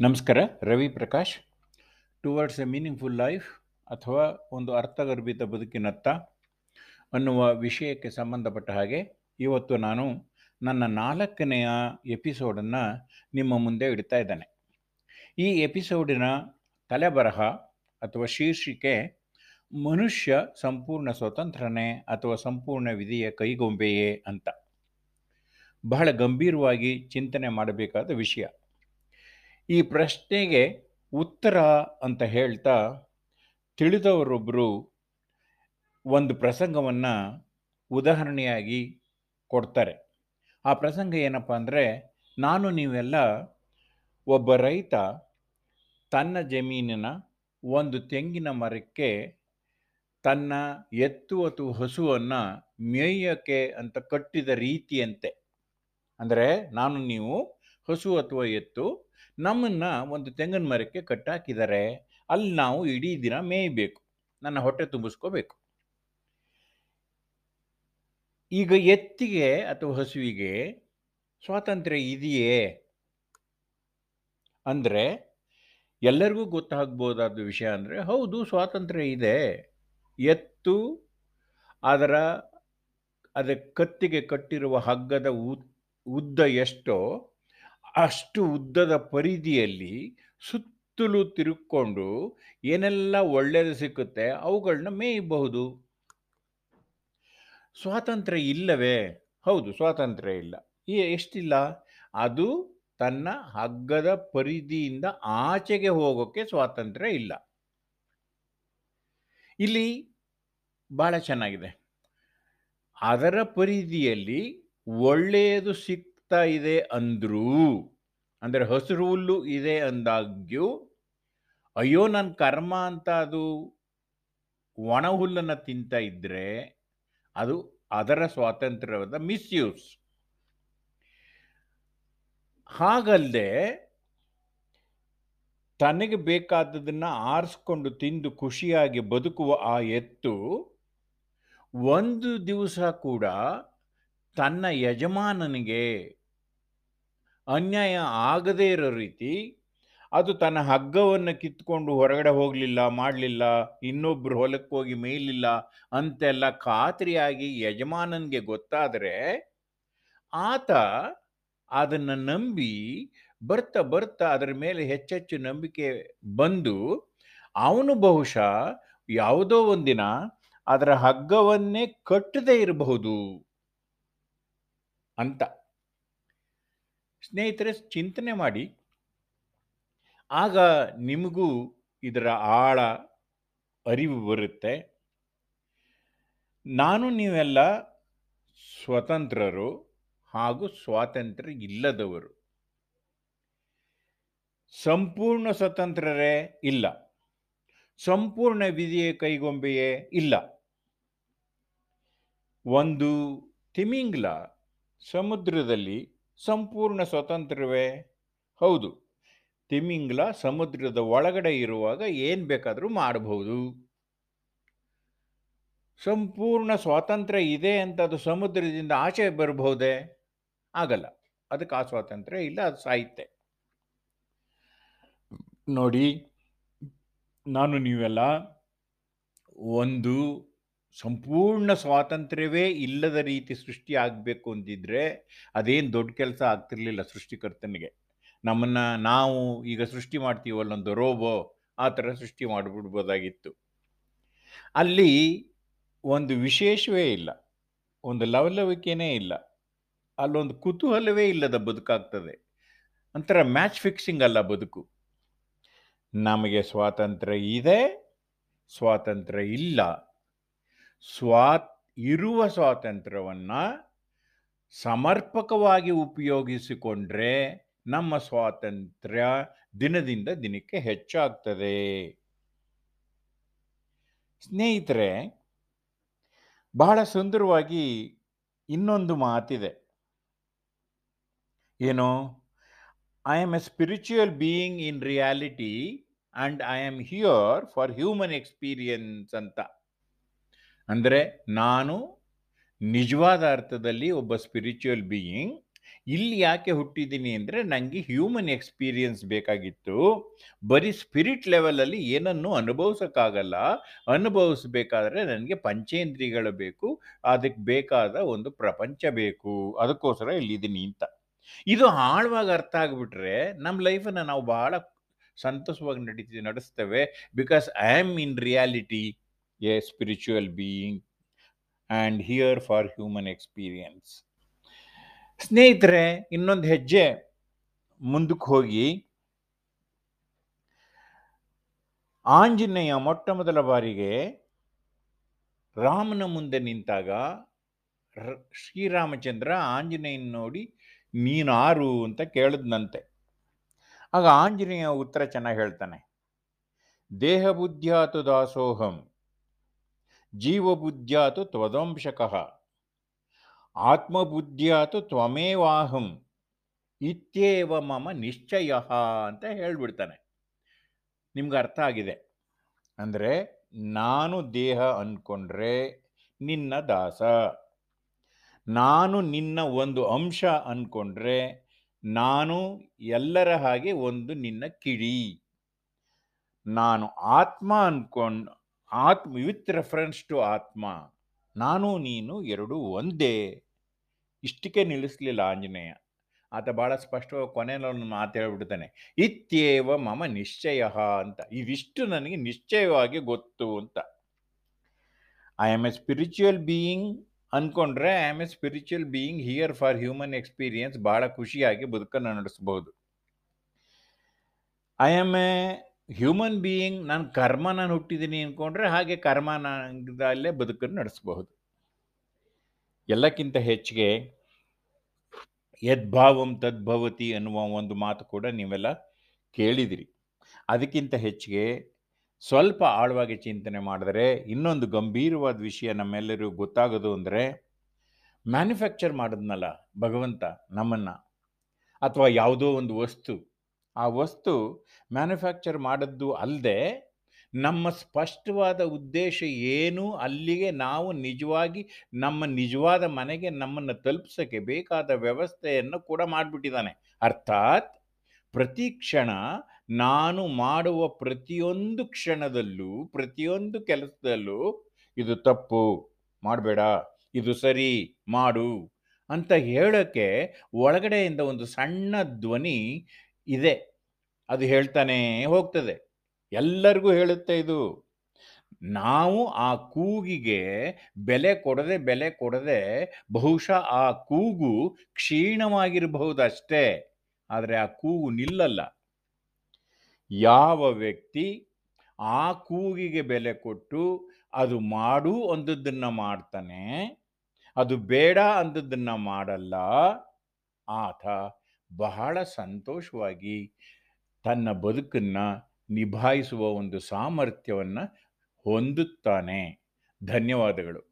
ನಮಸ್ಕಾರ, Ravi Prakash. Towards a meaningful life ಅಥವಾ ಒಂದು ಅರ್ಥಗರ್ಭಿತ ಬದುಕಿನತ್ತ ಅನ್ನುವ ವಿಷಯಕ್ಕೆ ಸಂಬಂಧಪಟ್ಟ ಹಾಗೆ ಇವತ್ತು ನಾನು ನನ್ನ ನಾಲ್ಕನೆಯ ಎಪಿಸೋಡನ್ನು ನಿಮ್ಮ ಮುಂದೆ ಇಡ್ತಾ ಇದ್ದೇನೆ. ಈ ಎಪಿಸೋಡಿನ ತಲೆಬರಹ ಅಥವಾ ಶೀರ್ಷಿಕೆ ಮನುಷ್ಯ ಸಂಪೂರ್ಣ ಸ್ವತಂತ್ರನೇ ಅಥವಾ ಸಂಪೂರ್ಣ ವಿಧಿಯ ಕೈಗೊಂಬೆಯೇ ಅಂತ. ಬಹಳ ಗಂಭೀರವಾಗಿ ಚಿಂತನೆ ಮಾಡಬೇಕಾದ ವಿಷಯ. ಈ ಪ್ರಶ್ನೆಗೆ ಉತ್ತರ ಅಂತ ಹೇಳ್ತಾ ತಿಳಿದವರೊಬ್ಬರು ಒಂದು ಪ್ರಸಂಗವನ್ನು ಉದಾಹರಣೆಯಾಗಿ ಕೊಡ್ತಾರೆ. ಆ ಪ್ರಸಂಗ ಏನಪ್ಪ ಅಂದರೆ, ನಾನು ನೀವೆಲ್ಲ ಒಬ್ಬ ರೈತ, ತನ್ನ ಜಮೀನಿನ ಒಂದು ತೆಂಗಿನ ಮರಕ್ಕೆ ತನ್ನ ಎತ್ತು ಅಥವಾ ಹಸುವನ್ನು ಮೇಯಕ್ಕೆ ಅಂತ ಕಟ್ಟಿದ ರೀತಿಯಂತೆ. ಅಂದರೆ, ನಾನು ನೀವು ಹಸು ಅಥವಾ ಎತ್ತು ನಮ್ಮನ್ನು ಒಂದು ತೆಂಗಿನ ಮರಕ್ಕೆ ಕಟ್ಟಾಕಿದ್ದಾರೆ ಅಲ್ಲಿ ನಾವು ಇಡೀ ದಿನ ಮೇಯಬೇಕು, ನನ್ನ ಹೊಟ್ಟೆ ತುಂಬಿಸ್ಕೋಬೇಕು. ಈಗ ಎತ್ತಿಗೆ ಅಥವಾ ಹಸುವಿಗೆ ಸ್ವಾತಂತ್ರ್ಯ ಇದೆಯೇ? ಅಂದರೆ ಎಲ್ಲರಿಗೂ ಗೊತ್ತಾಗ್ಬೋದಾದ ವಿಷಯ ಅಂದರೆ ಹೌದು, ಸ್ವಾತಂತ್ರ್ಯ ಇದೆ. ಎತ್ತು ಅದರ ಅದಕ್ಕೆ ಕತ್ತಿಗೆ ಕಟ್ಟಿರುವ ಹಗ್ಗದ ಉದ್ದ ಎಷ್ಟೋ ಅಷ್ಟು ಉದ್ದದ ಪರಿಧಿಯಲ್ಲಿ ಸುತ್ತಲೂ ತಿರುಕೊಂಡು ಏನೆಲ್ಲ ಒಳ್ಳೆಯದು ಸಿಕ್ಕುತ್ತೆ ಅವುಗಳನ್ನ ಮೇಯಬಹುದು. ಸ್ವಾತಂತ್ರ್ಯ ಇಲ್ಲವೇ? ಹೌದು, ಸ್ವಾತಂತ್ರ್ಯ ಇಲ್ಲ. ಈ ಎಷ್ಟಿಲ್ಲ? ಅದು ತನ್ನ ಹಗ್ಗದ ಪರಿಧಿಯಿಂದ ಆಚೆಗೆ ಹೋಗೋಕ್ಕೆ ಸ್ವಾತಂತ್ರ್ಯ ಇಲ್ಲ. ಇಲ್ಲಿ ಭಾಳ ಚೆನ್ನಾಗಿದೆ. ಅದರ ಪರಿಧಿಯಲ್ಲಿ ಒಳ್ಳೆಯದು ಸಿಗ್ತಾ ಇದೆ ಅಂದರೂ, ಅಂದರೆ ಹಸಿರು ಹುಲ್ಲು ಇದೆ ಅಂದಾಗ್ಯೂ, ಅಯ್ಯೋ ನನ್ನ ಕರ್ಮ ಅಂತ ಅದು ಒಣ ಹುಲ್ಲನ್ನು ತಿಂತ ಇದ್ದರೆ ಅದು ಅದರ ಸ್ವಾತಂತ್ರ್ಯವಾದ ಮಿಸ್ಯೂಸ್. ಹಾಗಲ್ಲದೆ ತನಗೆ ಬೇಕಾದದನ್ನು ಆರಿಸ್ಕೊಂಡು ತಿಂದು ಖುಷಿಯಾಗಿ ಬದುಕುವ ಆ ಎತ್ತು, ಒಂದು ದಿವಸ ಕೂಡ ತನ್ನ ಯಜಮಾನನಿಗೆ ಅನ್ಯಾಯ ಆಗದೇ ಇರೋ ರೀತಿ ಅದು ತನ್ನ ಹಗ್ಗವನ್ನು ಕಿತ್ಕೊಂಡು ಹೊರಗಡೆ ಹೋಗಲಿಲ್ಲ, ಮಾಡಲಿಲ್ಲ ಇನ್ನೊಬ್ಬರು ಹೊಲಕ್ಕೆ ಹೋಗಿ ಮೇಯಲಿಲ್ಲ ಅಂತೆಲ್ಲ ಖಾತ್ರಿಯಾಗಿ ಯಜಮಾನನಿಗೆ ಗೊತ್ತಾದರೆ ಆತ ಅದನ್ನು ನಂಬಿ ಬರ್ತಾ ಬರ್ತಾ ಅದರ ಮೇಲೆ ಹೆಚ್ಚೆಚ್ಚು ನಂಬಿಕೆ ಬಂದು ಅವನು ಬಹುಶಃ ಯಾವುದೋ ಒಂದಿನ ಅದರ ಹಗ್ಗವನ್ನೇ ಕಟ್ಟದೇ ಇರಬಹುದು ಅಂತ. ಸ್ನೇಹಿತರೆ, ಚಿಂತನೆ ಮಾಡಿ. ಆಗ ನಿಮಗೂ ಇದರ ಆಳ ಅರಿವು ಬರುತ್ತೆ. ನಾನು ನೀವೆಲ್ಲ ಸ್ವತಂತ್ರರು ಹಾಗೂ ಸ್ವಾತಂತ್ರ್ಯ ಇಲ್ಲದವರು. ಸಂಪೂರ್ಣ ಸ್ವತಂತ್ರರೇ ಇಲ್ಲ. ಸಂಪೂರ್ಣ ವಿಧಿಯ ಕೈಗೊಂಬೆಯೇ ಇಲ್ಲ. ಒಂದು ತಿಮಿಂಗ್ಲ ಸಮುದ್ರದಲ್ಲಿ ಸಂಪೂರ್ಣ ಸ್ವತಂತ್ರವೇ? ಹೌದು. ತಿಮಿಂಗ್ಲ ಸಮುದ್ರದ ಒಳಗಡೆ ಇರುವಾಗ ಏನು ಬೇಕಾದರೂ ಮಾಡಬಹುದು. ಸಂಪೂರ್ಣ ಸ್ವಾತಂತ್ರ್ಯ ಇದೆ ಅಂತ ಅದು ಸಮುದ್ರದಿಂದ ಆಚೆ ಬರಬಹುದೇ? ಆಗಲ್ಲ. ಅದಕ್ಕೆ ಆ ಸ್ವಾತಂತ್ರ್ಯ ಇಲ್ಲ, ಅದು ಸಾಹಿತ್ಯ. ನೋಡಿ, ನಾನು ನೀವೆಲ್ಲ ಒಂದು ಸಂಪೂರ್ಣ ಸ್ವಾತಂತ್ರ್ಯವೇ ಇಲ್ಲದ ರೀತಿ ಸೃಷ್ಟಿ ಆಗಬೇಕು ಅಂತಿದ್ರೆ ಅದೇನು ದೊಡ್ಡ ಕೆಲಸ ಆಗ್ತಿರ್ಲಿಲ್ಲ ಸೃಷ್ಟಿಕರ್ತನಿಗೆ. ನಮ್ಮನ್ನು ನಾವು ಈಗ ಸೃಷ್ಟಿ ಮಾಡ್ತೀವಲ್ಲ ಒಂದು ರೋಬೋ, ಆ ಥರ ಸೃಷ್ಟಿ ಮಾಡಿಬಿಡ್ಬೋದಾಗಿತ್ತು. ಅಲ್ಲಿ ಒಂದು ವಿಶೇಷವೇ ಇಲ್ಲ, ಒಂದು ಲವಲವಿಕೆನೇ ಇಲ್ಲ, ಅಲ್ಲೊಂದು ಕುತೂಹಲವೇ ಇಲ್ಲದ ಬದುಕಾಗ್ತದೆ. ಒಂಥರ ಮ್ಯಾಚ್ ಫಿಕ್ಸಿಂಗ್ ಅಲ್ಲ ಬದುಕು. ನಮಗೆ ಸ್ವಾತಂತ್ರ್ಯ ಇದೆ, ಸ್ವಾತಂತ್ರ್ಯ ಇಲ್ಲ. ಸ್ವಾ ಇರುವ ಸ್ವಾತಂತ್ರ್ಯವನ್ನು ಸಮರ್ಪಕವಾಗಿ ಉಪಯೋಗಿಸಿಕೊಂಡ್ರೆ ನಮ್ಮ ಸ್ವಾತಂತ್ರ್ಯ ದಿನದಿಂದ ದಿನಕ್ಕೆ ಹೆಚ್ಚಾಗ್ತದೆ. ಸ್ನೇಹಿತರೆ, ಬಹಳ ಸುಂದರವಾಗಿ ಇನ್ನೊಂದು ಮಾತಿದೆ. ಏನು? I am a spiritual being in reality and I am here for human experience ಅಂತ. ಅಂದರೆ ನಾನು ನಿಜವಾದ ಅರ್ಥದಲ್ಲಿ ಒಬ್ಬ ಸ್ಪಿರಿಚುವಲ್ ಬೀಯಿಂಗ್ ಇಲ್ಲಿ ಯಾಕೆ ಹುಟ್ಟಿದ್ದೀನಿ ಅಂದರೆ ನನಗೆ ಹ್ಯೂಮನ್ ಎಕ್ಸ್ಪೀರಿಯನ್ಸ್ ಬೇಕಾಗಿತ್ತು. ಬರೀ ಸ್ಪಿರಿಟ್ ಲೆವೆಲಲ್ಲಿ ಏನನ್ನು ಅನುಭವಿಸೋಕ್ಕಾಗಲ್ಲ. ಅನುಭವಿಸ್ಬೇಕಾದ್ರೆ ನನಗೆ ಪಂಚೇಂದ್ರಿಯಗಳು ಬೇಕು, ಅದಕ್ಕೆ ಬೇಕಾದ ಒಂದು ಪ್ರಪಂಚ ಬೇಕು. ಅದಕ್ಕೋಸ್ಕರ ಇಲ್ಲಿದ್ದೀನಿ ಅಂತ. ಇದು ಆಳವಾಗಿ ಅರ್ಥ ಆಗಿಬಿಟ್ರೆ ನಮ್ಮ ಲೈಫನ್ನು ನಾವು ಬಹಳ ಸಂತೋಷವಾಗಿ ನಡೀತೀವಿ ನಡೆಸ್ತೇವೆ because I am in reality a spiritual being and here for human experience ಸ್ನೇಹಿತರೆ, ಇನ್ನೊಂದು ಹೆಜ್ಜೆ ಮುಂದಕ್ಕೆ ಹೋಗಿ. ಆಂಜನೇಯ ಮೊಟ್ಟ ಮೊದಲ ಬಾರಿಗೆ ರಾಮನ ಮುಂದೆ ನಿಂತಾಗ ಶ್ರೀರಾಮಚಂದ್ರ ಆಂಜನೇಯನ ನೋಡಿ ನೀನು ಆರು ಅಂತ ಕೇಳಿದ್ನಂತೆ. ಆಗ ಆಂಜನೇಯ ಉತ್ತರ ಚೆನ್ನಾಗಿ ಹೇಳ್ತಾನೆ ದೇಹ ಬುದ್ಧ್ಯಾತು ದಾಸೋಹಂ. ಜೀವ ಬುದ್ಧ್ಯಾತು ತ್ವದಂಶಕಃ. ಆತ್ಮಬುದ್ಧ್ಯಾತು ತ್ವಮೇವಾಹಂ. ಇತ್ಯೇವ ಮಮ ನಿಶ್ಚಯ ಅಂತ ಹೇಳ್ಬಿಡ್ತಾನೆ. ನಿಮ್ಗೆ ಅರ್ಥ ಆಗಿದೆ? ಅಂದರೆ ನಾನು ದೇಹ ಅಂದ್ಕೊಂಡ್ರೆ ನಿನ್ನ ದಾಸ. ನಾನು ನಿನ್ನ ಒಂದು ಅಂಶ ಅಂದ್ಕೊಂಡ್ರೆ ನಾನು ಎಲ್ಲರ ಹಾಗೆ ಒಂದು ನಿನ್ನ ಕಿಡಿ. ನಾನು ಆತ್ಮ ಅನ್ಕೊಂಡು ಆತ್ಮ ವಿತ್ ರೆಫರೆನ್ಸ್ ಟು ಆತ್ಮ. ನಾನು, ನೀನು ಎರಡು ಒಂದೇ. ಇಷ್ಟಕ್ಕೆ ನಿಲ್ಲಿಸಲಿಲ್ಲ ಆಂಜನೇಯ. ಆತ ಭಾಳ ಸ್ಪಷ್ಟವಾಗಿ ಕೊನೆಯಲ್ಲಿ ಒಂದು ಮಾತು ಹೇಳ್ಬಿಡ್ತಾನೆ. ಇತ್ಯೇವ ಮಮ ನಿಶ್ಚಯ ಅಂತ. ಇದಿಷ್ಟು ನನಗೆ ನಿಶ್ಚಯವಾಗಿ ಗೊತ್ತು ಅಂತ. I am a spiritual being ಅಂದ್ಕೊಂಡ್ರೆ I am a spiritual being here for human experience ಭಾಳ ಖುಷಿಯಾಗಿ ಬದುಕನ್ನು ನಡೆಸಬಹುದು I am a human being ನಾನು ಕರ್ಮ ನಾನು ಹುಟ್ಟಿದ್ದೀನಿ ಅಂದ್ಕೊಂಡ್ರೆ ಹಾಗೆ ಕರ್ಮದಲ್ಲೇ ಬದುಕನ್ನು ನಡೆಸಬಹುದು. ಎಲ್ಲಕ್ಕಿಂತ ಹೆಚ್ಚಿಗೆ ಯದ್ಭಾವಂ ತದ್ಭವತಿ ಅನ್ನುವ ಒಂದು ಮಾತು ಕೂಡ ನೀವೆಲ್ಲ ಕೇಳಿದಿರಿ. ಅದಕ್ಕಿಂತ ಹೆಚ್ಚಿಗೆ ಸ್ವಲ್ಪ ಆಳವಾಗಿ ಚಿಂತನೆ ಮಾಡಿದರೆ, ಇನ್ನೊಂದು ಗಂಭೀರವಾದ ವಿಷಯ ನಮ್ಮೆಲ್ಲರಿಗೂ ಗೊತ್ತಾಗೋದು ಅಂದರೆ ಮ್ಯಾನುಫ್ಯಾಕ್ಚರ್ ಮಾಡಿದ್ನಲ್ಲ ಭಗವಂತ ನಮ್ಮನ್ನು, ಅಥವಾ ಯಾವುದೋ ಒಂದು ವಸ್ತು ಆ ವಸ್ತು ಮ್ಯಾನುಫ್ಯಾಕ್ಚರ್ ಮಾಡದ್ದು ಅಲ್ಲದೆ ನಮ್ಮ ಸ್ಪಷ್ಟವಾದ ಉದ್ದೇಶ ಏನು, ಅಲ್ಲಿಗೆ ನಾವು ನಿಜವಾಗಿ ನಮ್ಮ ನಿಜವಾದ ಮನೆಗೆ ನಮ್ಮನ್ನು ತಲುಪಿಸೋಕ್ಕೆ ಬೇಕಾದ ವ್ಯವಸ್ಥೆಯನ್ನು ಕೂಡ ಮಾಡಿಬಿಟ್ಟಿದ್ದಾನೆ. ಅರ್ಥಾತ್ ಪ್ರತಿ ಕ್ಷಣ ನಾನು ಮಾಡುವ ಪ್ರತಿಯೊಂದು ಕ್ಷಣದಲ್ಲೂ, ಪ್ರತಿಯೊಂದು ಕೆಲಸದಲ್ಲೂ ಇದು ತಪ್ಪು, ಮಾಡಬೇಡ, ಇದು ಸರಿ, ಮಾಡು ಅಂತ ಹೇಳೋಕ್ಕೆ ಒಳಗಡೆಯಿಂದ ಒಂದು ಸಣ್ಣ ಧ್ವನಿ ಇದೆ. ಅದು ಹೇಳ್ತಾನೇ ಹೋಗ್ತದೆ. ಎಲ್ಲರಿಗೂ ಹೇಳುತ್ತೆ ಇದು. ನಾವು ಆ ಕೂಗಿಗೆ ಬೆಲೆ ಕೊಡದೆ ಬೆಲೆ ಕೊಡದೆ ಬಹುಶಃ ಆ ಕೂಗು ಕ್ಷೀಣವಾಗಿರಬಹುದು ಅಷ್ಟೇ ಆದರೆ ಆ ಕೂಗು ನಿಲ್ಲಲ್ಲ. ಯಾವ ವ್ಯಕ್ತಿ ಆ ಕೂಗಿಗೆ ಬೆಲೆ ಕೊಟ್ಟು ಅದು ಮಾಡು ಅಂದದ್ದನ್ನು ಮಾಡ್ತಾನೆ, ಅದು ಬೇಡ ಅಂದದ್ದನ್ನು ಮಾಡಲ್ಲ, ಆತ ಬಹಳ ಸಂತೋಷವಾಗಿ ತನ್ನ ಬದುಕನ್ನು ನಿಭಾಯಿಸುವ ಒಂದು ಸಾಮರ್ಥ್ಯವನ್ನು ಹೊಂದುತ್ತಾನೆ. ಧನ್ಯವಾದಗಳು.